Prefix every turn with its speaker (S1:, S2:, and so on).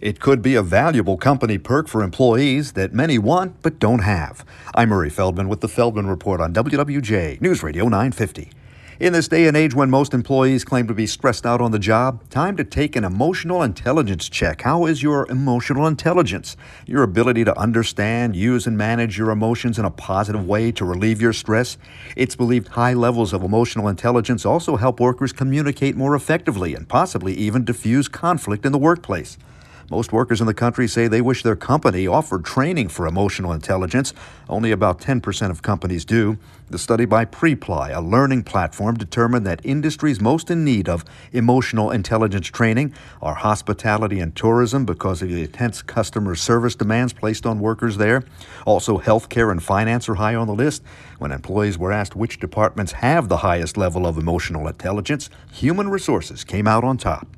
S1: It could be a valuable company perk for employees that many want but don't have. I'm Murray Feldman with the Feldman Report on WWJ News Radio 950. In this day and age when most employees claim to be stressed out on the job, time to take an emotional intelligence check. How is your emotional intelligence? Your ability to understand, use, and manage your emotions in a positive way to relieve your stress? It's believed high levels of emotional intelligence also help workers communicate more effectively and possibly even diffuse conflict in the workplace. Most workers in the country say they wish their company offered training for emotional intelligence. Only about 10% of companies do. The study by Preply, a learning platform, determined that industries most in need of emotional intelligence training are hospitality and tourism because of the intense customer service demands placed on workers there. Also, healthcare and finance are high on the list. When employees were asked which departments have the highest level of emotional intelligence, human resources came out on top.